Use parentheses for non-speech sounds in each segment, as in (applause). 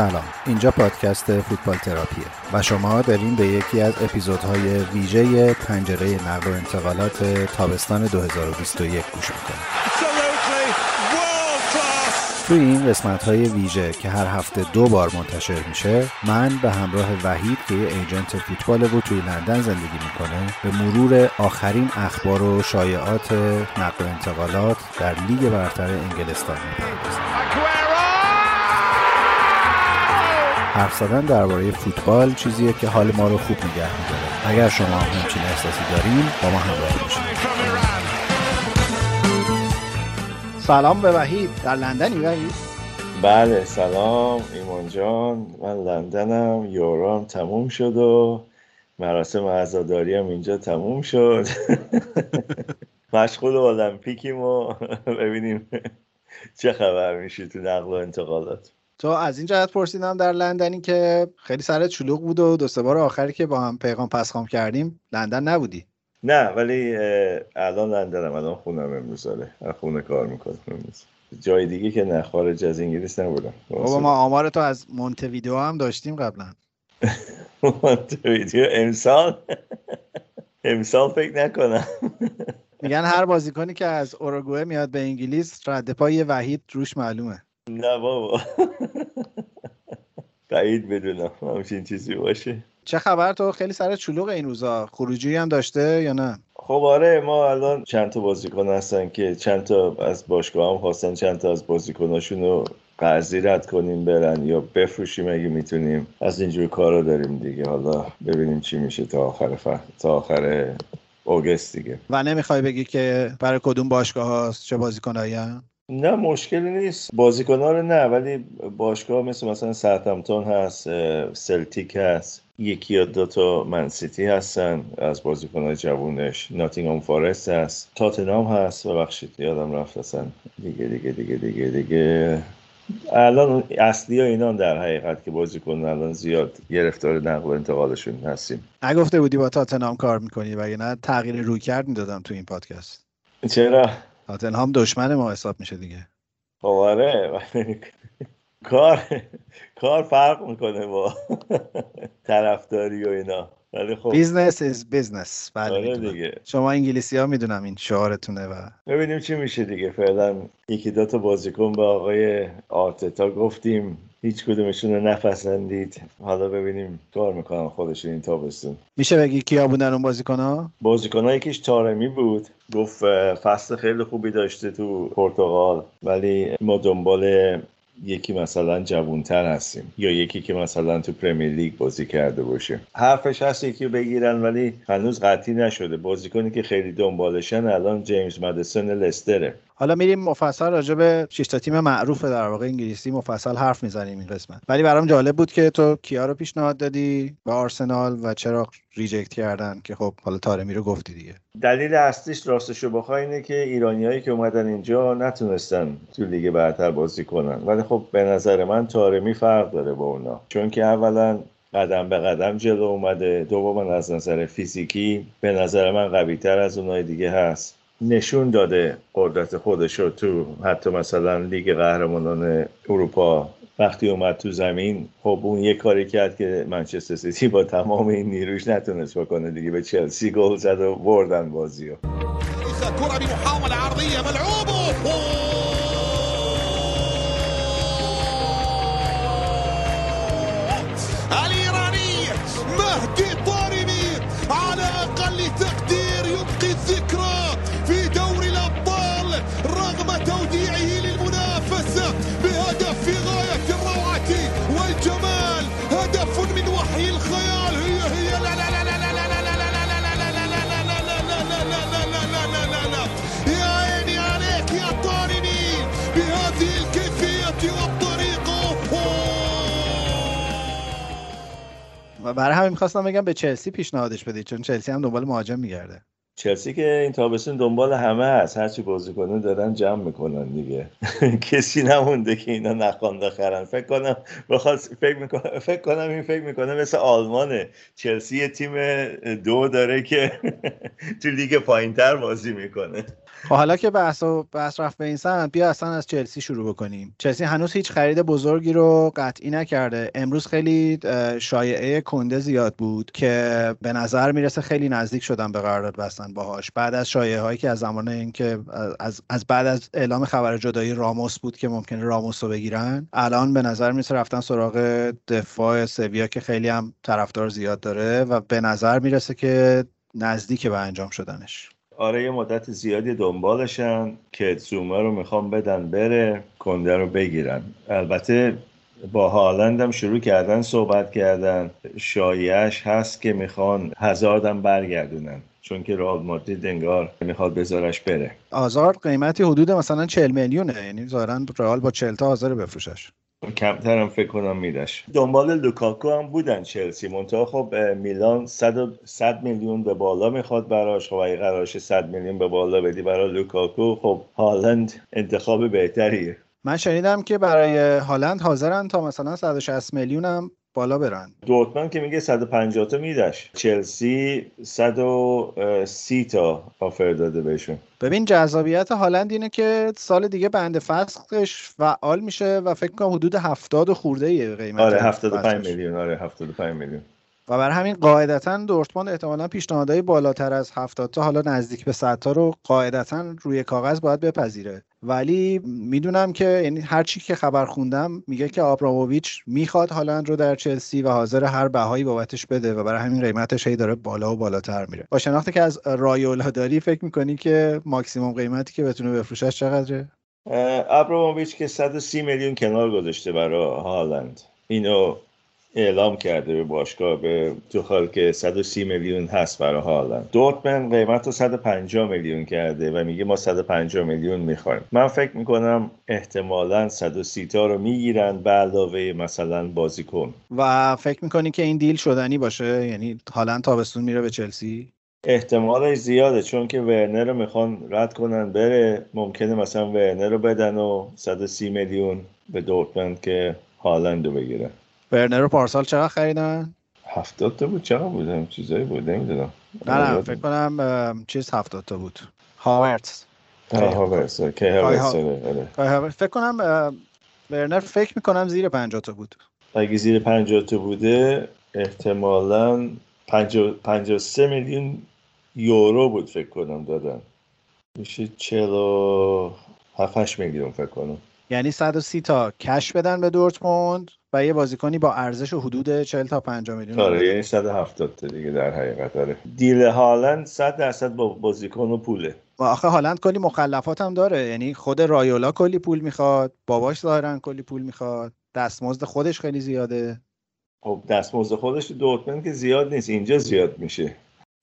سلام. اینجا پادکست فوتبال تراپیه و شما دارین به یکی از اپیزودهای ویژه پنجره نقل و انتقالات تابستان 2021 گوش می‌کنید توی این قسمت های ویژه که هر هفته دو بار منتشر میشه من به همراه وحید که یه ایجنت فوتبال و توی لندن زندگی می‌کنه به مرور آخرین اخبار و شایعات نقل و انتقالات در لیگ برتر انگلستان می‌پردازیم. حرف زدن درباره فوتبال چیزیه که حال ما رو خوب نگه میداره. اگر شما همچین احساسی دارین با ما همراه باشید سلام به وحید. در لندنی وحید؟ بله سلام. ایمان جان من لندنم. یورام تموم شد و مراسم عزاداری هم اینجا تموم شد. (laughs) مشغول المپیکیم و ببینیم چه خبر میشی تو نقل و انتقالات. تو از این جهت پرسیدم در لندنی که خیلی سرت شلوغ بود و دو سه بار آخری که با هم پیغام پسخام کردیم لندن نبودی؟ نه ولی الان لندنم الان خونم امروز آره خونه کار می‌کنم امروز. جای دیگه که نه خارج از انگلیس نبودم. بابا ما آمار تو از مونتویدیو هم داشتیم قبلا. (laughs) مونتویدیو امسال؟ (laughs) امسال فکر نکنم. میگن هر بازیکنی که از اوروگوئه میاد به انگلیس رد پای وحید روش معلومه. نه بابا. (laughs) بعید بدونم همچین چیزی باشه. چه خبر تو؟ خیلی سر چلوغ این روزا. خروجی هم داشته یا نه؟ خب آره ما الان چند تا بازیکن هستن که چند تا از باشگاه هم خواستن چند تا از بازیکناشون رو قرضی رد کنیم برن یا بفروشیم اگه می‌تونیم. از اینجور کارا داریم دیگه. حالا ببینیم چی میشه تا آخر ف... تا آخر اوگست دیگه. و نمی‌خوای بگی که برای کدوم باشگاه هاست چه بازیکنایی نه مشکلی نیست. بازیکن رو نه ولی باشگاه مثل مثلا سرتمتون هست سلتیک هست یکی یا دو تا منسیتی هستن از بازیکن های جوونش. ناتینگام فارست هست تاتنام هست ببخشید یادم رفت اصلا. دیگه دیگه دیگه دیگه دیگه. الان اصلی ها اینا در حقیقت که بازیکن الان زیاد گرفتار نقل و انتقالشون هستیم. نگفته بودی با تاتنهام کار می‌کنی وگرنه تغییر رویکرد می‌دادم تو این پادکست. چرا؟ تاتنهام دشمن ما حساب میشه دیگه. خب آره کار کار فرق می‌کنه با طرفداری و اینا. ولی خب. business is business آره دیگه. شما انگلیسی ها می‌دونم این شعارتونه و ببینیم چی میشه دیگه. فعلا یکی دو تا بازیکن به آقای آرتتا گفتیم. هیچ کدومشون رو نپسندید. حالا ببینیم کار می‌کنن خودشون این تابستون. میشه بگی کیا بودن اون بازیکن ها بازیکن ها یکیش تارمی بود. گفت فصل خیلی خوبی داشته تو پرتغال. ولی ما دنبال یکی مثلا جوونتر هستیم. یا یکی که مثلا تو پرمیر لیگ بازی کرده باشه. حرفش هست یکی بگیرن ولی هنوز قطعی نشده. بازیکنی که خیلی دنبالشن الان جیمز مدیسون لستره. حالا میریم مفصل راجع به شش تا تیم معروف در واقع انگلیسی مفصل حرف می‌زنیم این قسمت. ولی برام جالب بود که تو کیا رو پیشنهاد دادی به آرسنال و چرا reject کردن که خب حالا طارمی رو گفتی دیگه؟ دلیل اصلیش راستشو بخوای اینه که ایرانیایی که اومدن اینجا نتونستن تو لیگ برتر بازی کنن. ولی خب به نظر من طارمی فرق داره با اونا. چون که اولا قدم به قدم جلو اومده دوم از نظر فیزیکی به نظر من قوی تر از اونای دیگه هست. نشون داده قدرت خودش رو تو حتی مثلا لیگ قهرمانان اروپا. وقتی اومد تو زمین خب اون یه کاری کرد که منچستر سیتی با تمام این نیروش نتونست بکنه دیگه. به چلسی گل زد و بردن بازی رو برای همین می‌خواستم بگم به چلسی پیشنهادش بدید چون چلسی هم دنبال مهاجم میگرده. چلسی که این تابستون دنبال همه هست هرچی بازیکنه دارن جمع می‌کنن دیگه. (laughs) کسی نمونده که اینا نخوانده خرن. فکر کنم بخواد فکر می‌کنم فکر کنم این فکر می‌کنه مثل آلمانه. چلسی تیم دو داره که (laughs) تو لیگ پایینتر بازی می‌کنه. خب حالا که بحث بحث رفت به این سمت بیا اصلا از چلسی شروع بکنیم. چلسی هنوز هیچ خرید بزرگی رو قطعی نکرده. امروز خیلی شایعه کنده زیاد بود که به نظر می‌رسه خیلی نزدیک شدن به قرارداد بستن باهاش. بعد از شایعه هایی که از زمان اینکه از, از بعد از اعلام خبر جدایی راموس بود که ممکنه راموس رو بگیرن الان به نظر می‌رسه رفتن سراغ دفاع سویا که خیلی هم طرفدار زیاد داره و به نظر می‌رسه که نزدیک به انجام شدنش. آره یه مدت زیادی دنبالشن که زومه رو می‌خوام بدن بره کنده رو بگیرن. البته با هالند شروع کردن صحبت کردن. شایعش هست که می‌خوان هزاردم برگردونن. چون که رئال مادرید انگار می‌خواد بذارش بره. آزار قیمتی حدود مثلا 40 میلیونه. یعنی ظاهرا رئال با 40 تا آزار بفروشش. کمتر هم فکر کنم میدش دنبال لوکاکو هم بودن چلسی. منتها خب میلان 100 میلیون به بالا می‌خواد براش. خب اگه قرارش 100 میلیون به بالا بدی برای لوکاکو خب هالند انتخاب بهتریه. من شنیدم که برای هالند حاضرن تا مثلا 160 میلیون هم بالا برن. دورتموند که میگه 150 تا میدش چلسی 130 تا آفر داده بهشون. ببین جذابیت هالند اینه که سال دیگه بند فسخش فعال میشه و فکر کنم حدود 70 خورده ای قیمت آره 75 میلیون آره 75 میلیون. و برای همین قاعدتا دورتموند احتمالا پیشنهادهای بالاتر از 70 تا حالا نزدیک به 100 تا رو قاعدتا روی کاغذ باید بپذیره. ولی می‌دونم که یعنی هر چی که خبر خوندم میگه که آبراموویچ می‌خواد هالند رو در چلسی و حاضر هر بهایی بابتش بده و برای همین قیمتش هی داره بالا و بالاتر میره. با شناخته که از رایولا داری فکر می‌کنی که ماکسیموم قیمتی که بتونه بفروشش چقدره؟ ابراموویچ که 130 میلیون کنار گذاشته برای هالند. اینو اعلام کرده به باشگاه به توخال که 130 میلیون هست برای هالند دورتمن قیمت رو 150 میلیون کرده و میگه ما 150 میلیون می‌خوایم. من فکر می‌کنم احتمالا 130 تا رو می‌گیرن به علاوه مثلا بازیکن. و فکر می‌کنی که این دیل شدنی باشه؟ یعنی هالند تابستون میره به چلسی؟ احتمالش زیاده چون که ورنر رو می‌خوان رد کنن بره. ممکنه مثلا ورنر رو بدن و 130 میلیون به دورتموند که هالند رو بگیره ورنر رو پارسال چقدر خریدن؟ هفتاد تا بود چقدر بودم چیزایی بود نمی‌دونم. نه نه فکر کنم چیز هفتاد تا بود. هاورتس هاورتس فکر کنم ورنر فکر می‌کنم زیر 50 تا بود. اگه زیر 50 تا بوده احتمالا 53 میلیون یورو بود فکر کنم دادن. میشه 47 میلیون فکر کنم. یعنی 130 تا کش بدن به دورتموند و یه بازیکنی با ارزش حدود 40 تا 50 میلیون آره یعنی 170 تا دیگه در حقیقت آره. دیل هالند 100 درصد با بازیکن و پوله. و آخه هالند کلی مخلفات هم داره یعنی خود رایولا کلی پول می‌خواد باباش ظاهرا کلی پول می‌خواد دستمزد خودش خیلی زیاده. خب دستمزد خودش دورتموند که زیاد نیست اینجا زیاد میشه.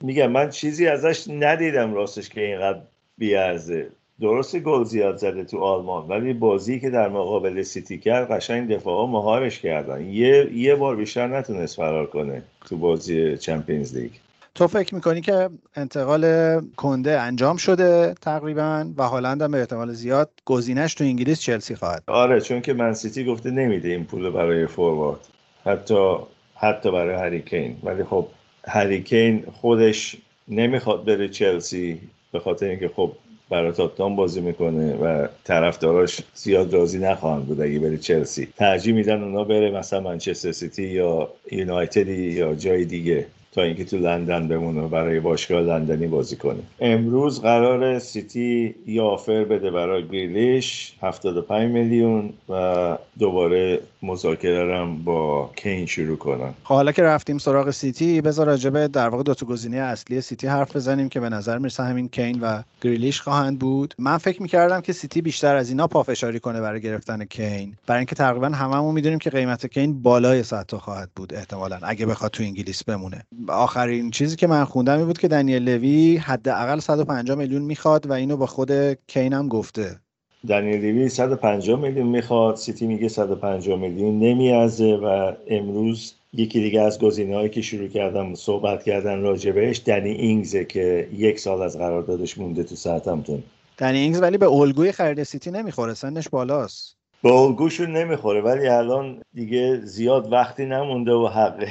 میگم من چیزی ازش ندیدم راستش که اینقدر بیارزه. درست گل زیاد زده تو آلمان ولی بازی که در مقابل سیتی کرد قشنگ دفاعا مهارش کردن. یه یه بار بیشتر نتونست فرار کنه تو بازی چمپیونز لیگ. تو فکر می‌کنی که انتقال کنده انجام شده تقریبا و هالند هم به احتمال زیاد گزینش تو انگلیس چلسی خواهد آره چون که من سیتی گفته نمیده این پول برای فوروارد. حتی حتی برای هری کین ولی خب هری کین خودش نمی‌خواد بره چلسی به خاطر اینکه خب برای تاتنهام بازی می‌کنه و طرفداراش زیاد راضی نخواهند بود اگه بره چلسی. ترجیح میدن اونا بره مثلا منچستر سیتی یا یونایتدی یا جای دیگه. تا اینکه تو لندن بمونه برای باشگاه لندنی بازی کنه. امروز قراره سیتی یه offer بده برای گریلیش 75 میلیون و دوباره مذاکره هم با کین شروع کنن. خب، حالا که رفتیم سراغ سیتی بذار راجع به در واقع دو تا گزینه اصلی سیتی حرف بزنیم که به نظر می‌رسه همین کین و گریلیش خواهند بود. من فکر می‌کردم که سیتی بیشتر از اینا پافشاری کنه برای گرفتن کین. برای اینکه تقریبا هممون می‌دونیم که قیمت کین بالای 100 تا خواهد بود احتمالا اگه بخواد تو انگلیس بمونه. آخرین چیزی که من خوندم بود که دنیل لوی حداقل 150 میلیون می‌خواد و اینو با خود کین هم گفته. دنیل لوی 150 میلیون می‌خواد سیتی میگه 150 میلیون نمی‌ارزه و امروز یکی دیگه از گزینه‌هایی که شروع کردن صحبت کردن راجع بهش دنی اینگزه که یک سال از قراردادش مونده تو ساوتهمپتون دنی اینگز ولی به الگوی خرید سیتی نمی‌خوره سنش بالاست. به الگوشون نمی‌خوره ولی الان دیگه زیاد وقتی نمونده و حق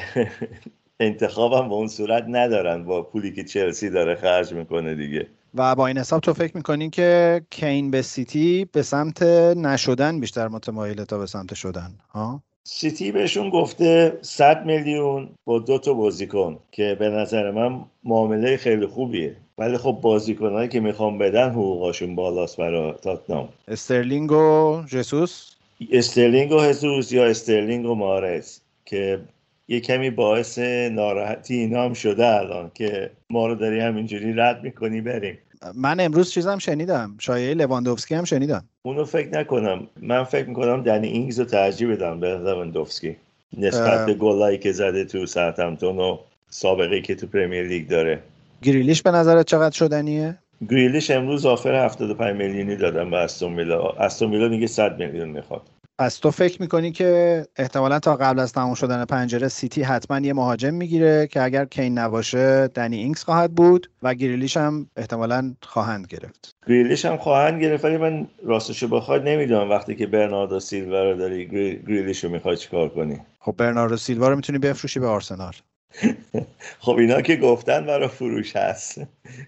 انتخابم به اون صورت ندارن. با پولی که چلسی داره خرج می‌کنه دیگه. و با این حساب تو فکر می‌کنی که کین به سیتی به سمت نشدن بیشتر متمایله تا به سمت شدن ها؟ سیتی بهشون گفته 100 میلیون با دو تا بازیکن که به نظر من معامله خیلی خوبیه. ولی خب بازیکنهایی که می‌خوان بدن حقوقاشون بالاست برای تاتنهام استرلینگ و جسوس؟ استرلینگ و جسوس یا استرلینگ و محرز که یه کمی باعث ناراحتی اینا هم شده الان که ما رو داری همینجوری رد می‌کنی بریم. من امروز چیزم شنیدم. شایعه لواندوفسکی هم شنیدم. اونو فکر نکنم. من فکر می‌کنم دنی اینگز رو ترجیح بدم به لواندوفسکی. نسبت به گلایی که زده تو ساوتهمپتون و سابقه که تو پرمیر لیگ داره. گریلیش به نظرت چقدر شدنیه؟ گریلیش امروز offer 75 میلیونی دادن به استون ویلا. استون ویلا میگه 100 میلیون می‌خواد. پس تو فکر می‌کنی که احتمالا تا قبل از تمام شدن پنجره سیتی حتما یه مهاجم می‌گیره که اگر کین نباشه دنی اینکس خواهد بود و گریلیش هم احتمالا خواهند گرفت. گریلیش هم خواهند گرفت ولی من راستشو بخواد نمی‌دونم وقتی که برناردو سیلوا رو داری گریلیش رو می‌خوای چیکار کنی. خب برناردو سیلوا رو می‌تونی بفروشی به آرسنال. (laughs) خب اینا که گفتن برای فروش هست.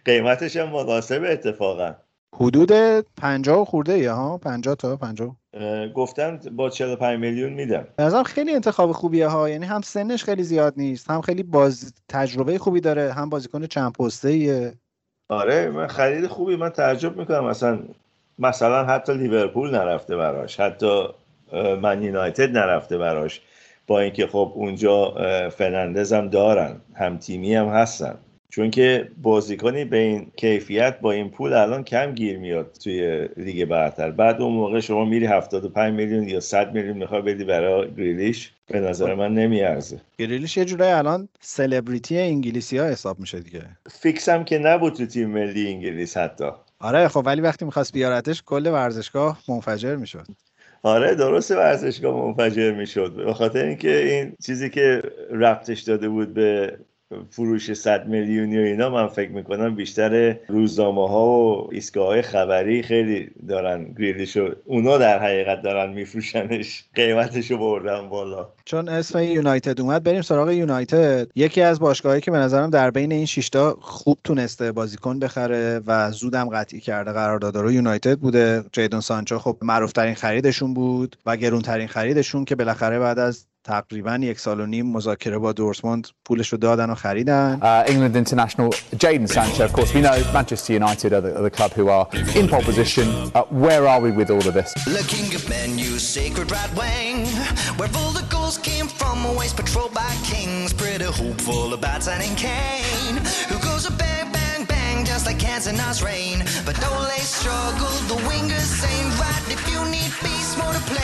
قیمتش هم مناسب اتفاقا. حدود 50 خورده یا ها 50 تا 50 گفتن با 45 میلیون میدم. به خیلی انتخاب خوبیه ها. یعنی هم سنش خیلی زیاد نیست هم خیلی باز تجربه خوبی داره هم بازیکن چند پسته ایه آره من خرید خوبی من تعجب می‌کنم. مثلا مثلا حتی لیورپول نرفته براش حتی من یونایتد نرفته براش با اینکه خب اونجا فرناندز هم دارن هم تیمی هم هستن. چون که بازیکنی به این کیفیت با این پول الان کم گیر میاد توی لیگ برتر. بعد اون موقع شما میری 75 میلیون یا 100 میلیون می‌خوای بدی برای گریلیش به نظر من نمیارزه. گریلیش یه جورایی الان سلبریتی انگلیسی ها حساب میشه دیگه. فیکس هم که نبود تو تیم ملی انگلیس حتی. آره خب ولی وقتی می‌خواست بیارتش کل ورزشگاه منفجر می‌شد. آره درست ورزشگاه منفجر می‌شد. به خاطر اینکه این چیزی که ربطش داده بود به فروش 100 میلیونی و اینا من فکر می‌کنم بیشتر روزنامه ها و ایستگاه خبری خیلی دارن گریلیشو اونا در حقیقت دارن میفروشنش. قیمتشو بردن بالا. چون اسم یونایتد اومد بریم سراغ یونایتد. یکی از باشگاهایی که به نظرم در بین این شیشتا خوب تونسته بازیکن بخره و زودم قطعی کرده قرارداد رو یونایتد بوده. جیدون سانچو خب معروف ترین خریدشون بود و گرون ترین خریدشون که بالاخره بعد از تقریبا یک سال و نیم مذاکره با دورتموند پولش رو دادن و خریدن uh, England international Jadon Sancho of course we know Manchester United are the, are the club who are in pole position uh, where are we with all of this looking at menu sacred right wing where all the goals came from always patrolled by kings pretty hopeful about signing Kane who goes a bang bang bang just like Cantona's rain but no they struggle the wingers ain't right if you need peace more to play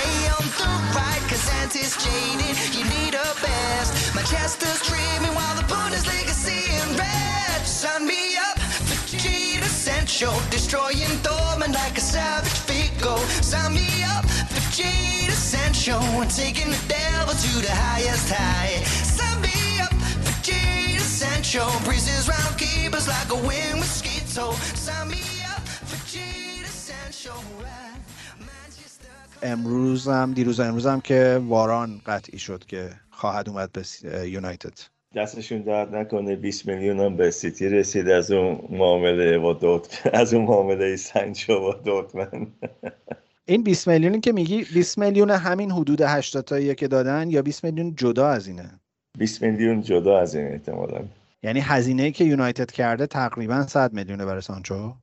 Manchester's dreaming while the Bundesliga seeing red sign me up for Gita Sancho destroying Dortmund like a savage Figo sign me up for Gita Sancho and taking the devil to the highest high sign me up for Gita Sancho breezes round keepers like a wing mosquito sign me up for Gita Sancho امروز هم دیروز امروز هم که واران قطعی شد که خواهد اومد به یونایتد. دستشون درد نکنه 20 میلیون هم به سیتی رسید. از اون معامله با دوت از اون معامله سنچو با دوتمن این 20 میلیونی که میگی 20 میلیون همین حدود 80 تاییه که دادن یا 20 میلیون جدا از اینه؟ 20 میلیون جدا از این احتمالاً. یعنی هزینه که یونایتد کرده تقریبا 100 میلیونه برای سانچو؟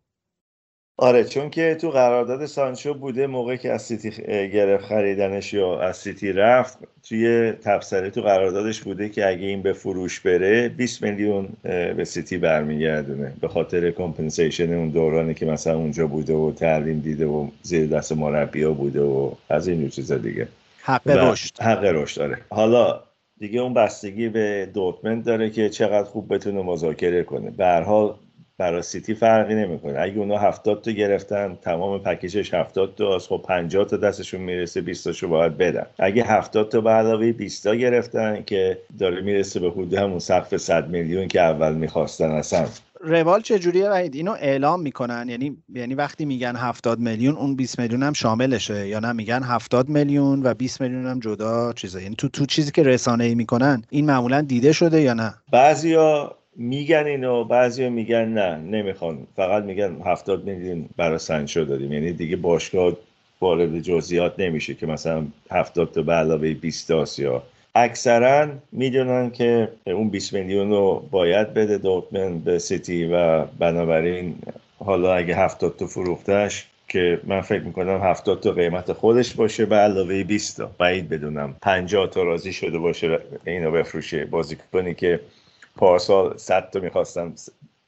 آره چون که تو قرارداد سانچو بوده موقعی که از سیتی گرفت خریدنش یا از سیتی رفت توی تبصره تو قراردادش بوده که اگه این به فروش بره 20 میلیون به سیتی برمیگردونه. به خاطر compensation اون دورانی که مثلا اونجا بوده و تعلیم دیده و زیر دست مربیا بوده و از این چیزا دیگه. حق رشد. حق رشد داره حالا دیگه اون بستگی به دورتموند داره که چقدر خوب بتونه مذاکره کنه. به هر حال برای سیتی فرقی نمی‌کنه. اگه اونا 70 تا گرفتن تمام پکیجش 70 تا از خب 50 تا دستشون می‌رسه 20 تاشو باید بدن. اگه 70 تا به علاوه 20 تا گرفتن که داره می‌رسه به حدود همون سقف 100 میلیون که اول می‌خواستن اصلا. روال چجوریه وحید؟ اینو اعلام می‌کنن. یعنی یعنی وقتی میگن 70 میلیون اون 20 میلیون هم شاملشه. یا نه میگن 70 میلیون و 20 میلیون هم جدا چیزه. یعنی تو تو چیزی که رسانه ای می‌کنن این معمولا دیده شده یا نه؟ بعضیا میگن اینو بعضی میگن نه نمی‌خوان. فقط میگن هفتاد میلیون برای سنچو دادیم. یعنی دیگه باشگاه وارد جزئیات نمیشه که مثلا هفتاد تا به علاوه 20 یا. اکثرا می‌دونن که اون 20 میلیون رو باید بده دورتموند به سیتی و بنابراین حالا اگه هفتاد تا فروختش که من فکر می‌کنم هفتاد تا قیمت خودش باشه به علاوه 20 تا. بعید بدونم 50 تا راضی شده باشه اینو بفروشه. بازیکنی که پارسال 100 تا می‌خواستم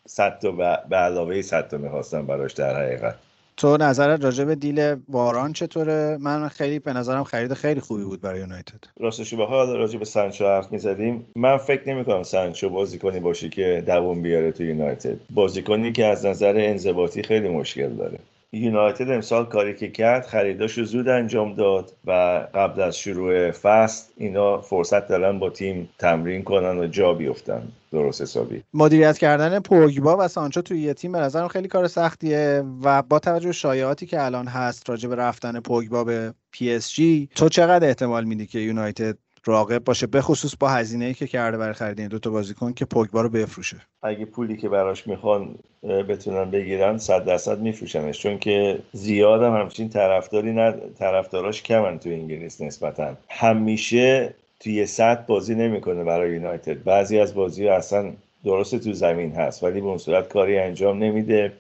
100 تا به علاوه 100 تا می‌خواستم براش در حقیقت. تو نظرت راجع به دیل واران چطوره؟ من خیلی به نظرم خرید خیلی خوبی بود برای یونایتد. راستش به حال راجع به سانچو حرف می‌زدیم. من فکر نمی کنم سانچو بازیکنی باشه که دووم بیاره تو یونایتد. بازیکنی که از نظر انضباطی خیلی مشکل داره. یونایتد امسال کاری که کرد خریداشو زود انجام داد و قبل از شروع فصل اینا فرصت دارن با تیم تمرین کنن و جا بیفتن. درست حسابی. مدیریت کردن پوگبا و سانچو توی یه تیم به نظرم خیلی کار سختیه و با توجه به شایعاتی که الان هست راجع به رفتن پوگبا به پی اس جی تو چقدر احتمال میدی که یونایتد راغب باشه به خصوص با هزینه ای که کرده برای خرید این دو تا بازیکن که پوگبا رو بفروشه. اگه پولی که براش می‌خوان بتونن بگیرن صد درصد میفروشنش. چون که زیاد هم همچین طرفداری نه طرفداراش کمن تو انگلیس نسبتا. همیشه توی سطح بازی نمی‌کنه برای یونایتد. بعضی از بازی اصلا درست تو زمین هست ولی به اون صورت کاری انجام نمیده.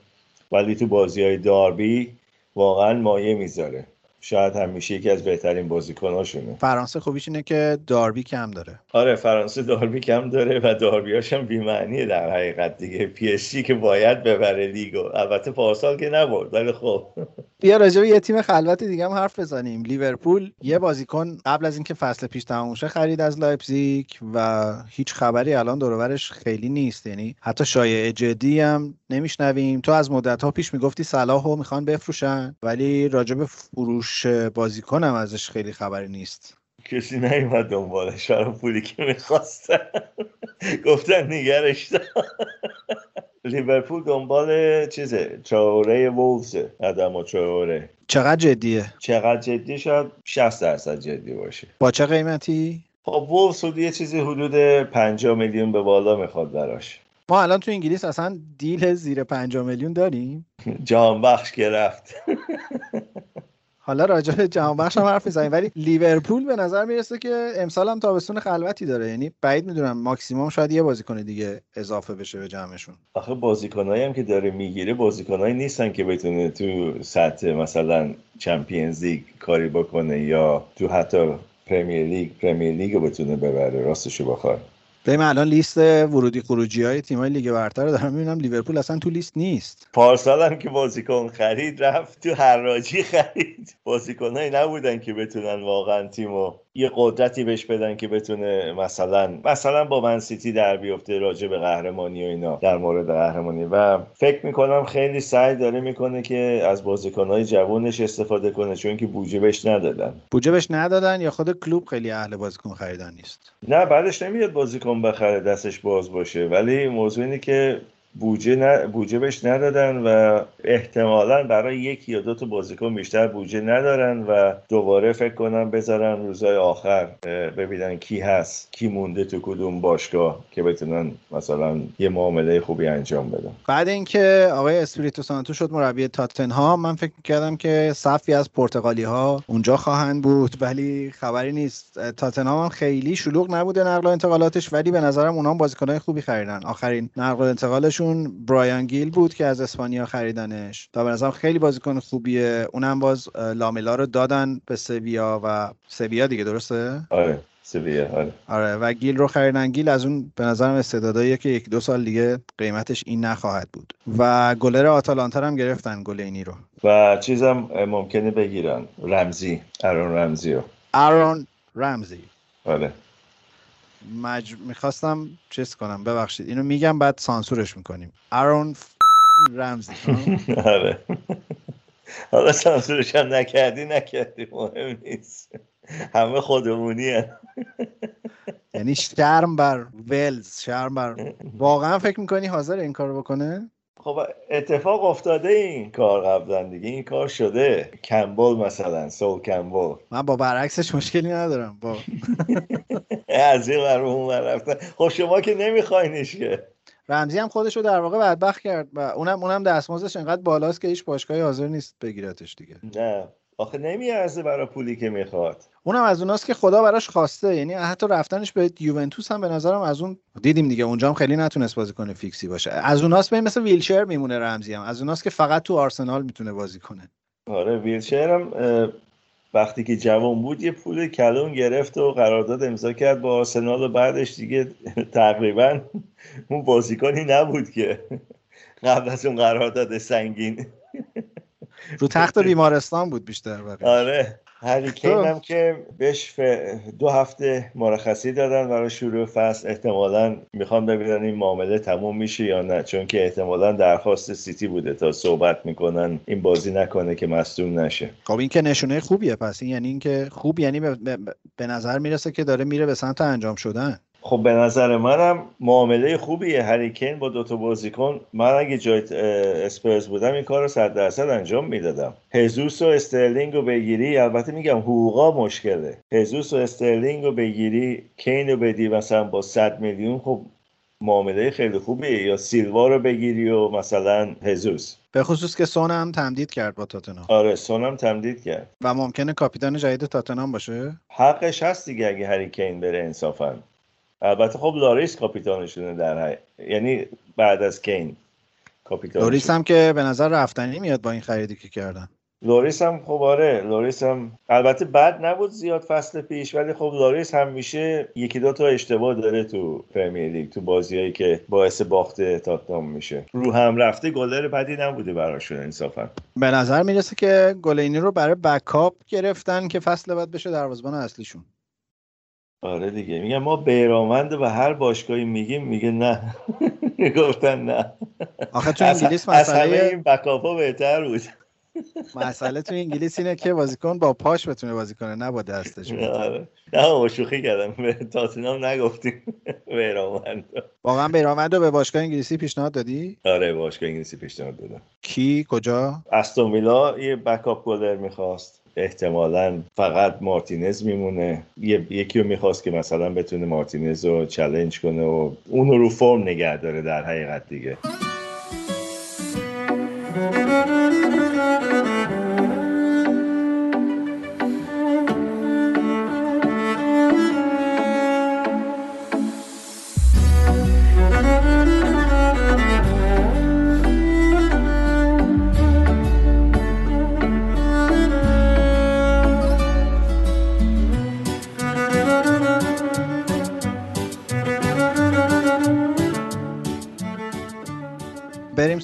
ولی تو بازی های داربی واقعا مایه می‌ذاره. شاید همیشه یکی از بهترین بازیکناشونه. فرانسه خوبیش اینه که داربی کم داره. آره فرانسه داربی کم داره و داربیاش هم بی‌معنیه در حقیقت دیگه. پی که باید ببره لیگو. البته پارسال که نبرد ولی خب. بیا راجع به یه تیم خلوت دیگه هم حرف بزنیم. لیورپول یه بازیکن قبل از اینکه فصل پیش تموم شه خرید از لایپزیگ و هیچ خبری الان دور خیلی نیست. یعنی حتی شایعه جدی هم نمیشنویم. تو از مدت ها پیش می‌گفتی صلاحو می‌خوان بفروشن ولی راجع به فروش بازیکنم ازش خیلی خبری نیست. کسی نیومد دنبالش برای پولی که می‌خواستن. گفتن نگرش لیورپول دنبال چیزه؟ تراوره وولفزه ادم تراوره. چقدر جدیه؟ چقدر جدی؟ شاید 60 درصد جدی باشه. با چه قیمتی؟ خب وولفز یه چیزی حدود 50 میلیون به بالا می‌خواد براش. ما الان تو انگلیس اصلا دیل زیر 50 میلیون داریم. جان بخش گرفت حالا راجع به جهان بخش هم حرف می‌زنیم. ولی لیورپول به نظر می‌رسه که امسال هم تابستون خلوتی داره. یعنی بعید می‌دونم ماکسیموم شاید یه بازیکن دیگه اضافه بشه به جمعشون. آخه بازیکنایی هم که داره می‌گیره بازیکنایی نیستن که بتونه تو سطح مثلا چمپیونز لیگ کاری بکنه یا تو حتی پرمیر لیگ پرمیر لیگ بتونه ببره. راستشو بخواد بریم الان لیست ورودی خروجی های تیم های لیگ برتر رو دارم می‌بینم. لیورپول اصلا تو لیست نیست. پارسال هم که بازیکن خرید رفت تو حراجی خرید. بازیکنهایی نبودن که بتونن واقعا تیمو یه قدرتی بهش بدن که بتونه مثلا مثلا با من سیتی در بیفته راجع به قهرمانی و اینا در مورد قهرمانی. و فکر می‌کنم خیلی سعی داره می‌کنه که از بازیکنهای جوانش استفاده کنه چون که بودجه بهش ندادن. بودجه بهش ندادن یا خود کلوب خیلی اهل بازیکن خریدن نیست؟ نه بعدش نمیاد بازیکن بخره دستش باز باشه. ولی موضوع اینه که بودجه ن... بودجه بهش ندادن و احتمالا برای یک یا دو تا بازیکن بیشتر بودجه ندارن و دوباره فکر کنم بذارن روزای آخر ببینن کی هست کی مونده تو کدوم باشگاه که بتونن مثلا یه معامله خوبی انجام بدن. بعد اینکه آقای اسپریتو سانتو شد مربی تاتنهام من فکر کردم که صفی از پرتغالی ها اونجا خواهند بود ولی خبری نیست. تاتنهام هم خیلی شلوغ نبوده نقل و انتقالاتش ولی به نظرم اونها بازیکنای خوبی خریدن. آخرین نقل و انتقالشون ایشون برایان گیل بود که از اسپانیا خریدنش. تا به نظرم خیلی بازیکن خوبیه. اونم باز لاملا رو دادن به سویا و سویا دیگه درسته؟ آره سویا آره. آره و گیل رو خریدن. گیل از اون به نظرم استعداداییه که یک دو سال دیگه قیمتش این نخواهد بود. و گلر آتالانتا هم گرفتن گل اینی رو. و چیزم ممکنه بگیرن. رمزی ارون رمزی رو. ارون رمزی. آره. مج... می‌خواستم چیز کنم ببخشید. اینو میگم بعد سانسورش می‌کنیم. ارون رمزی آره. حالا سانسورش هم نکردی نکردی. مهم نیست. همه خودمونی (laughs) یعنی شرم بر ولز شرم بر (laughs) واقعا فکر می‌کنی حاضر این کار بکنه؟ خب اتفاق افتاده این کار قبلا دیگه. این کار شده. کمبل مثلا سول کمبل من با برعکسش مشکلی ندارم با (laughs) از این ور اون رفتن. خب شما که نمیخواینش که. رمزی هم خودش رو در واقع بدبخت کرد و اونم اونم دستمزدش انقدر بالاست که هیچ باشگاهی حاضر نیست بگیرتش دیگه. نه. آخه نمیارزه برای پولی که می‌خواد. اونم از اوناست که خدا براش خواسته. یعنی حتی رفتنش به یوونتوس هم به نظرم از اون دیدیم دیگه. اونجا هم خیلی نتونست بازی کنه فیکسی باشه. از اوناست به مثل ویلچر میمونه رمزی هم. از اوناست که فقط تو آرسنال می‌تونه بازی کنه. آره ویلچر هم وقتی که جوان بود یه پول کلون گرفت و قرارداد امضا کرد با آرسنال و بعدش دیگه تقریبا اون بازیکنی نبود که قبل از اون قرارداد سنگین رو تخت بیمارستان بود بیشتر بقیه. آره هری کین هم که بهش دو هفته مرخصی دادن برای شروع فصل. احتمالا می‌خوان ببینن این معامله تموم میشه یا نه چون که احتمالا درخواست سیتی بوده تا صحبت می‌کنن. این بازی نکنه که مصدوم نشه. خب این که نشونه خوبیه. پس این یعنی اینکه خوب یعنی به, به نظر می‌رسه که داره میره به سمت انجام شدن. خب به نظر منم معامله خوبیه. هری کین با دوتا بازیکن من اگه جای اسپرز بودم این کار رو صد درصد انجام می‌دادم. ژسوس و استرلینگ رو بگیری البته میگم حقوقا مشکله. ژسوس و استرلینگ رو بگیری کین رو بدی مثلا با 100 میلیون خب معامله خیلی خوبیه. یا سیلوا رو بگیری و مثلا ژسوس. به خصوص که سون هم تمدید کرد با تاتنام آره سون هم تمدید کرد. و ممکنه کاپیتان جدید تاتنام باشه؟ حقش هست دیگه اگه هری کین بره انصافا. البته خب لوریس کاپیتانشونه در های... یعنی بعد از کین کاپیتان لوریس هم که به نظر رفتنی میاد با این خریدی که کردن. لوریس هم خب آره لوریس هم البته بد نبود زیاد فصل پیش ولی خب لوریس هم میشه یکی دو تا اشتباه داره تو پرمیر لیگ تو بازیایی که باعث باخت تاتنام میشه. رو هم رفته گلر بدی نبوده براشون انصافا. به نظر می‌رسه که گلینی رو برای بکاپ گرفتن که فصل بعد بشه دروازه‌بان اصلیشون. آره دیگه. میگم ما بیرامند و هر باشگاهی میگیم میگه نه. (laughs) گفتن نه. آخه تو انگلیس مسئله این بکاپا بهتر بود. مسئله تو انگلیس اینه که بازیکن با پاش بتونه بازی کنه نه با دستش آره. نه با شوخی کردم. به تاتنام نگفتیم. (laughs) بیرامند واقعا بیرامند رو به باشگاه انگلیسی پیشنهاد دادی؟ آره باشگاه انگلیسی پیشنهاد دادم. کی؟ کجا؟ استون ویلا یه بکاپ گلر می‌خواست. احتمالا فقط مارتینز میمونه. یکی رو می‌خواست که مثلا بتونه مارتینز رو چلنج کنه و اون رو فرم نگه داره در حقیقت دیگه.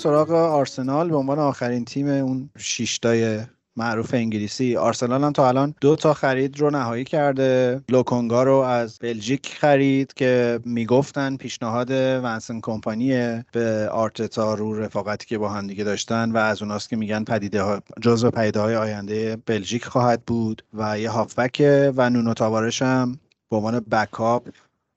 سراغ آرسنال. به عنوان آخرین تیم اون شیشتای معروف انگلیسی. آرسنال هم تا الان دو تا خرید رو نهایی کرده. لوکونگا رو از بلژیک خرید که می‌گفتن پیشنهاد ونسن کمپانی به آرتتا رو رفاقتی که با هم دیگه داشتن و از اوناست که میگن پدیده ها جزو پدیده های آینده بلژیک خواهد بود. و یه هافبک و نونو تاوارش هم به عنوان بکاپ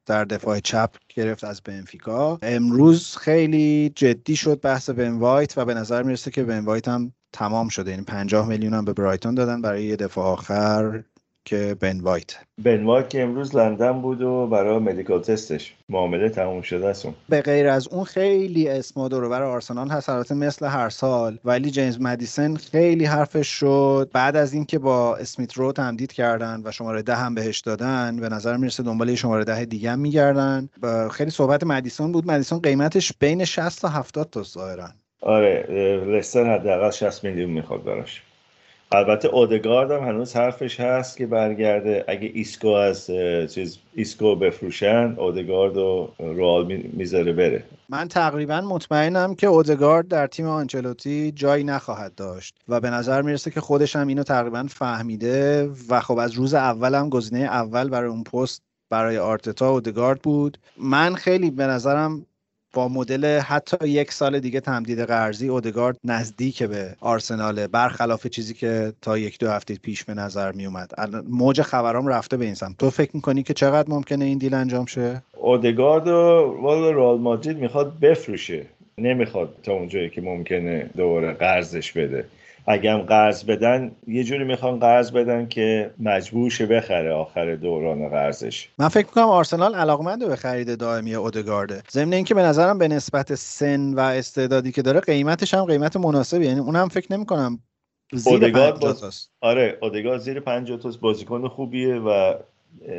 در دفاع چپ گرفت از بنفیکا. امروز خیلی جدی شد بحث بن وایت و به نظر می‌رسه که بن وایت هم تمام شده. یعنی 50 میلیون هم به برایتون دادن برای یه دفاع آخر. که بن وایت بن وایت که امروز لندن بود و برای medical تستش معامله تموم شده است به غیر از اون خیلی اسم دور برای آرسنال هست البته مثل هر سال. ولی جیمز مدیسن خیلی حرفش شد. بعد از اینکه با اسمیت رو تمدید کردن و شماره ده هم بهش دادن به نظر می‌رسه دنبال شماره ده دیگه هم میگردن. خیلی صحبت مدیسون بود. مدیسون قیمتش بین 60 تا 70 تا ظاهرا. آره لستر حداقل 60 میلیون می‌خواد براش. البته اودگارد هم هنوز حرفش هست که برگرده. اگه ایسکو از چیز ایسکو بفروشن اودگارد و رئال می‌ذاره بره. من تقریبا مطمئنم که اودگارد در تیم آنچلوتی جایی نخواهد داشت و به نظر می‌رسه که خودش هم اینو تقریبا فهمیده و خب از روز اول هم گزینه اول برای اون پست برای آرتتا اودگارد بود. من خیلی به نظرم با مدل حتی یک سال دیگه تمدید قرضی اودگارد نزدیک به آرسناله برخلاف چیزی که تا یک دو هفته پیش به نظر می اومد موج خبرام رفته به این سمت. تو فکر می‌کنی که چقدر ممکنه این دیل انجام شه؟ اودگارد و والا رئال مادرید می‌خواد بفروشه. نمی‌خواد تا اونجایی که ممکنه دوباره قرضش بده. اگه قرض بدن یه جوری می‌خوان قرض بدن که مجبور شه بخره آخر دوران قرضش. من فکر می‌کنم آرسنال علاقمند به خرید دائمی اودگارده ضمن اینکه به نظرم به نسبت سن و استعدادی که داره قیمتش هم قیمت مناسبی. یعنی اونم فکر نمی‌کنم زیر اودگارد 50 باز-. آره اودگارد زیر 50 تاست. بازیکن خوبیه و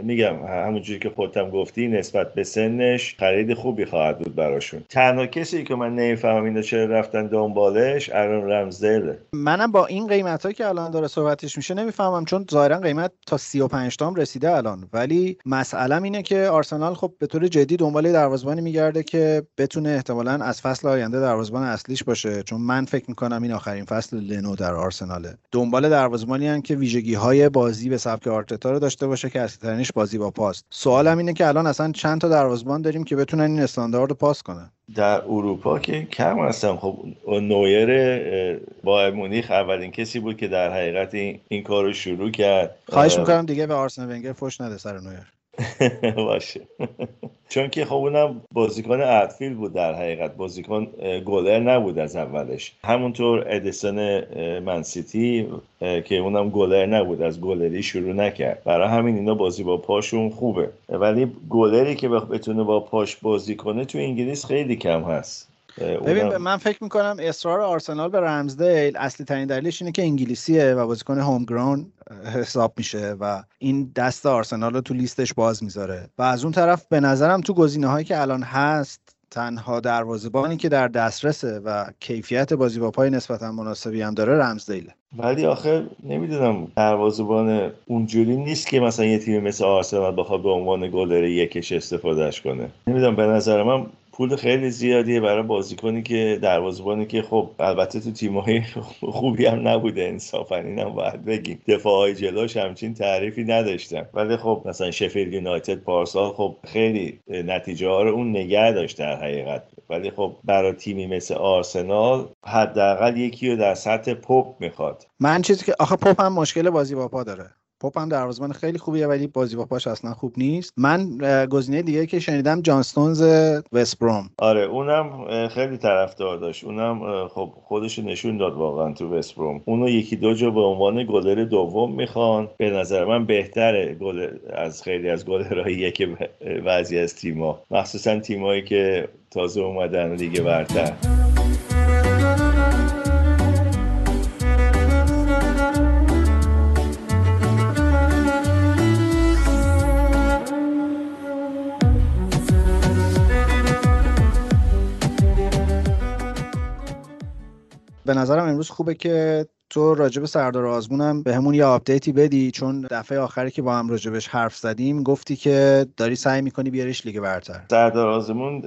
میگم همونجوری که خودتم گفتی نسبت به سنش خرید خوبی خواهد بود براشون. تنها کسی که من نمی‌فهمم اینا چرا رفتن دنبالش ارون رمزدله منم با این قیمت هایی که الان داره صحبتش میشه نمی‌فهمم چون ظاهرا قیمت تا 35 تام رسیده الان. ولی مسئله اینه که آرسنال خب به طور جدی دنبال دروازه‌بانی میگرده که بتونه احتمالاً از فصل آینده دروازه‌بان اصلیش باشه. چون من فکر می‌کنم این آخرین فصل لنو در آرسناله. دنبال دروازه‌بانی که ویژگی های بازی به سبک آرتتا رو داشته باشه که ترینش بازی با پاست سوالم اینه که الان اصلا چند تا دروازه‌بان داریم که بتونن این استاندارد رو پاس کنن؟ در اروپا که کم هستن. خب نویر با مونیخ اولین کسی بود که در حقیقت این, این کار رو شروع کرد. خواهش اه، می‌کنم دیگه به آرسن ونگر فوش نده سر نویر. (laughs) باشه. چون که خب اونم بازیکن ادفیل بود در حقیقت. بازیکن گلر نبود از اولش. همونطور ادیسون منسیتی که اونم گلر نبود. از گلری شروع نکرد. برای همین اینا بازی با پاشون خوبه. ولی گلری که بتونه با پاش بازی کنه تو انگلیس خیلی کم هست. ببین من فکر می‌کنم اصرار آرسنال به رمزدیل اصلی ترین دلیلش اینه که انگلیسیه و بازیکن هوم گراون حساب میشه و این دست آرسنال رو تو لیستش باز می‌ذاره. و از اون طرف به نظرم تو گزینه هایی که الان هست تنها دروازه‌بانی که در دسترسه و کیفیت بازی با پای نسبتا مناسبی هم داره رمزدیله. ولی آخه نمی‌دونم دروازه‌بان اونجوری نیست که مثلا یه تیم مثل آرسنال بخواد به عنوان گلر یکش استفادهش کنه. نمی‌دونم به نظر من پول خیلی زیادیه برای بازیکنی که دروازه‌بانی که خب البته تو تیم‌های (laughs) خوبی هم نبوده انصافا اینم باید بگیم. دفاعهای جلوش همچین تعریفی نداشتن. ولی خب مثلا شفیلد یونایتد پارسال خب خیلی نتیجه ها رو اون نگه داشت در حقیقت. ولی خب برای تیمی مثل آرسنال حداقل یکی رو در سطح پپ می‌خواد. من چیزی که آخه پاپ هم مشکل بازی با پا داره. پاپ هم دروازه‌بان خیلی خوبیه ولی بازی با پاش اصلا خوب نیست. من گزینه دیگه که شنیدم جانستونز وست بروم آره اونم خیلی طرفدار داشت. اونم خب خودش نشون داد واقعا تو وستبروم اونو یکی دو جا به عنوان گلر دوم می‌خوان. به نظر من بهتره گل از خیلی از گلرهاییه که بعضی از تیما مخصوصا تیمایی که تازه اومدن لیگ برتر. به نظرم امروز خوبه که تو راجع به سردار آزمونم به همون یه آپدیتی بدی چون دفعه آخری که با هم راجع بهش حرف زدیم گفتی که داری سعی می‌کنی بیاریش لیگ برتر. سردار آزمون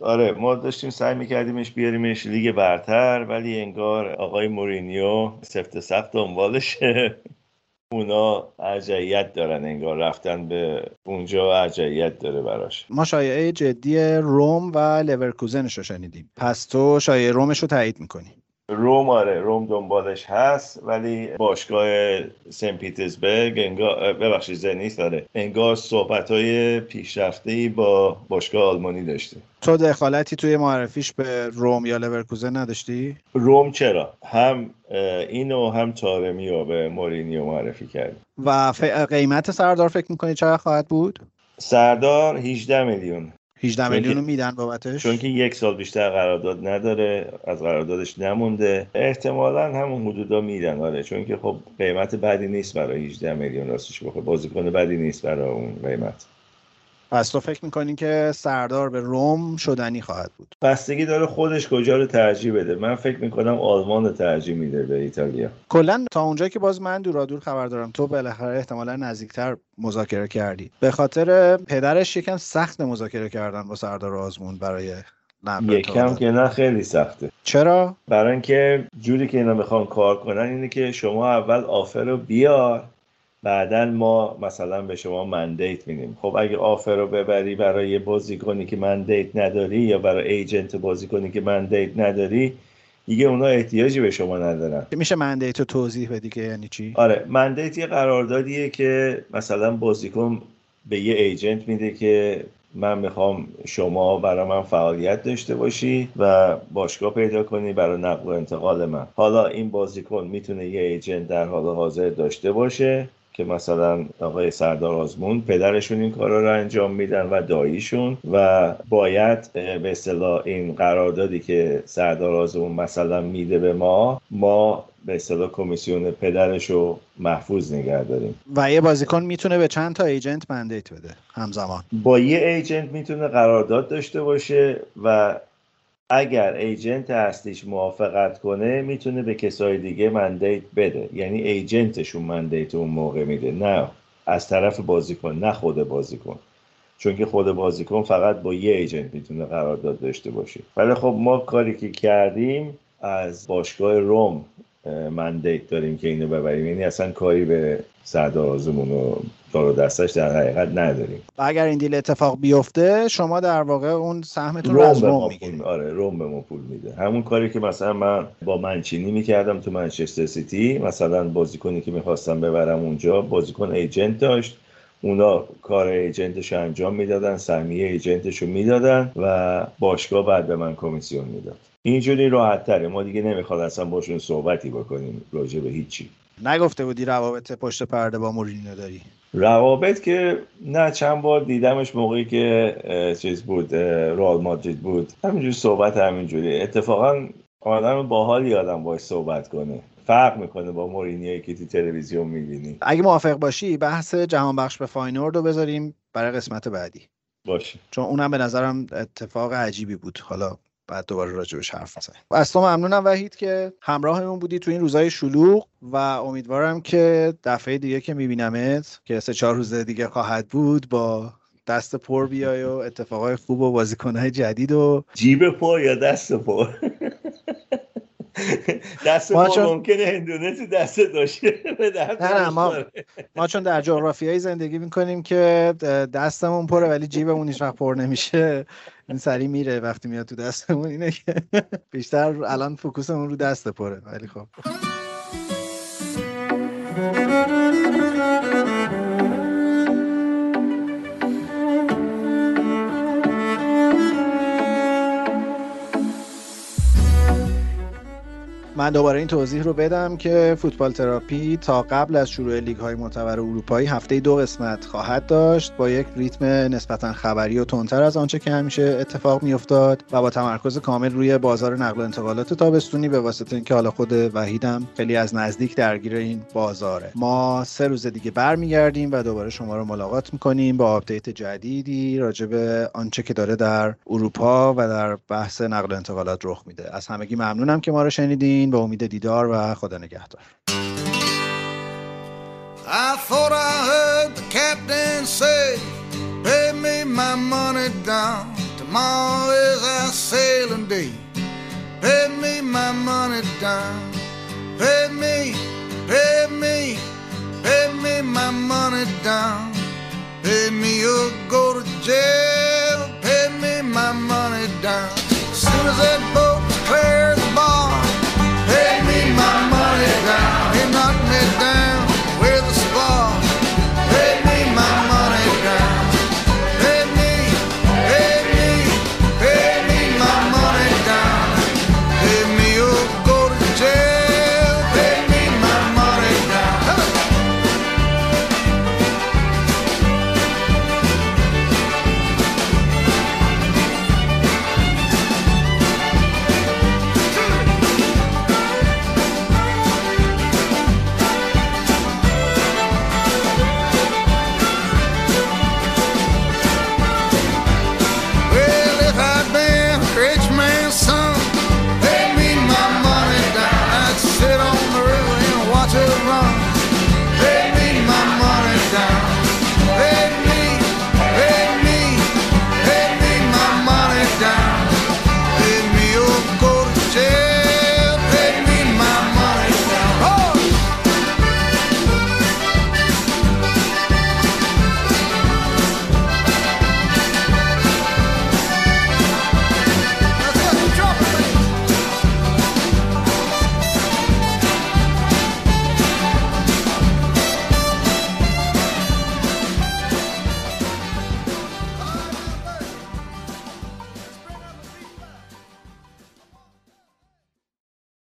آره ما داشتیم سعی میکردیمش بیاریمش لیگ برتر ولی انگار آقای مورینیو سفت سخت دنبالشه. (laughs) اونا ارجحیت دارن انگار رفتن به اونجا ارجحیت داره براش. ما شایعه جدی روم و لورکوزنش رو شنیدیم. پس تو شایعه رومش رو تایید می‌کنی. روم آره روم دنبالش هست ولی باشگاه سن پیترزبرگ انگار ببخشید زنیت داره انگار صحبت های پیشرفته با باشگاه آلمانی داشته تو دخالتی توی معرفیش به روم یا لورکوزن نداشتی؟ روم چرا هم اینو هم تارمی رو به مورینیو معرفی کرد و ف... قیمت سردار فکر می‌کنی چقدر خواهد بود؟ سردار 18 میلیون 18 چون میلیون رو میدن بابتش؟ چون که یک سال بیشتر قرارداد نداره از قراردادش نمونده. احتمالا همون حدودا میدن آره. چون که خب قیمت بدی نیست برای 18 میلیون راستش بخوای بازیکن بدی نیست برای اون قیمت. پس تو فکر می‌کنی که سردار به روم شدنی خواهد بود؟ بستگی داره خودش کجا رو ترجیح بده. من فکر می‌کنم آلمان رو ترجیح میده به ایتالیا. کلا تا اونجایی که باز من دورادور خبر دارم تو بالاخره احتمالا نزدیکتر مذاکره کردی. به خاطر پدرش یکم سخت مذاکره کردن با سردار آزمون برای یکم. که نه خیلی سخته. چرا؟ برای اینکه جوری که اینا می‌خوان کار کنن اینه که شما اول آفر رو بیار بعدا ما مثلا به شما mandate میدیم. خب اگه offer رو ببری برای بازیکنی که mandate نداری یا برای agent بازیکنی که mandate نداری دیگه اونا احتیاجی به شما ندارن. میشه mandate و توضیح بدی که یعنی چی؟ آره mandate یه قراردادیه که مثلا بازیکن به یه agent میده که من می‌خوام شما برای من فعالیت داشته باشی و باشگاه پیدا کنی برای نقل و انتقال من. حالا این بازیکن می‌تونه یه agent در حال حاضر داشته باشه. که مثلا آقای سردار آزمون پدرشون این کارا رو انجام میدن و داییشون و باید به اصطلاح این قراردادی که سردار آزمون مثلا میده به ما ما به اصطلاح کمیسیون پدرش رو محفوظ نگه داریم. و یه بازیکن می‌تونه به چند تا ایجنت مندیت بده همزمان؟ با یه ایجنت می‌تونه قرارداد داشته باشه و اگر ایجنت اصلیش موافقت کنه می‌تونه به کسای دیگه مندیت بده. یعنی ایجنتشون مندیت اون موقع میده. نه از طرف بازیکن نه خود بازیکن. چون که خود بازیکن فقط با یه ایجنت می‌تونه قرارداد داشته باشه. ولی خب ما کاری که کردیم از باشگاه روم مندیت داریم که اینو ببریم. یعنی اصلا کاری به سردار آزمون و دار دستش در حقیقت نداریم. و اگر این دیل اتفاق بیفته شما در واقع اون سهمتون رو از روم می‌گیرید. آره روم به ما پول میده. همون کاری که مثلا من با منچینی می‌کردم تو منچستر سیتی مثلا بازیکنی که می‌خواستم ببرم اونجا بازیکن ایجنت داشت. اونا کار ایجنتش انجام می‌دادن سهمیه ایجنتش رو می‌دادن و باشگاه بعد به من کمیسیون می‌داد. اینجوری راحت تره ما دیگه نمی‌خواد اصلا باشون صحبتی بکنیم راجع به هیچی. نگفته بودی روابط پشت پرده با مورینیو داری؟ روابط که نه چند بار دیدمش موقعی که چیز بود رئال مادرید بود. همینجوری صحبت همینجوری. اتفاقا آدم باحالی آدم باش صحبت کنه. فرق می‌کنه با مورینیوی که تو تلویزیون می‌بینی. اگه موافق باشی بحث جهان بخش به فاینورد رو بذاریم برای قسمت بعدی. باشه. چون اونم به نظرم اتفاق عجیبی بود. حالا بعد دوباره راجبش حرف بزنیم از تو ممنونم وحید که همراهمون بودی تو این روزای شلوغ و امیدوارم که دفعه دیگه که میبینمت که سه چهار روز دیگه خواهد بود با دست پر بیای و اتفاقای خوب و بازیکنهای جدید و جیب پر یا دست پر؟ (laughs) دست ما چون... ممکنه هندونه دست داشته نه نه ما, ما چون در جغرافیایی زندگی می‌کنیم که دستمون پره ولی جیبمون هیچ وقت پر نمیشه. این سری میره وقتی میاد تو دستمون اینه که (laughs) بیشتر الان فوکوسمون رو دست پره ولی خب. من دوباره این توضیح رو بدم که فوتبال تراپی تا قبل از شروع لیگ های معتبر اروپایی هفته دو قسمت خواهد داشت با یک ریتم نسبتا خبری و تندتر از آنچه که همیشه اتفاق میافتاد و با تمرکز کامل روی بازار نقل و انتقالات تابستونی به واسطه اینکه حالا خود وحیدم خیلی از نزدیک درگیر این بازاره. ما سه روز دیگه برمیگردیم و دوباره شما رو ملاقات می‌کنیم با update جدیدی راجع به آنچه که داره در اروپا و در بحث نقل و انتقالات رخ میده. از همگی ممنونم که ما رو شنیدین. به امید دیدار و خدا نگهدار. Pay.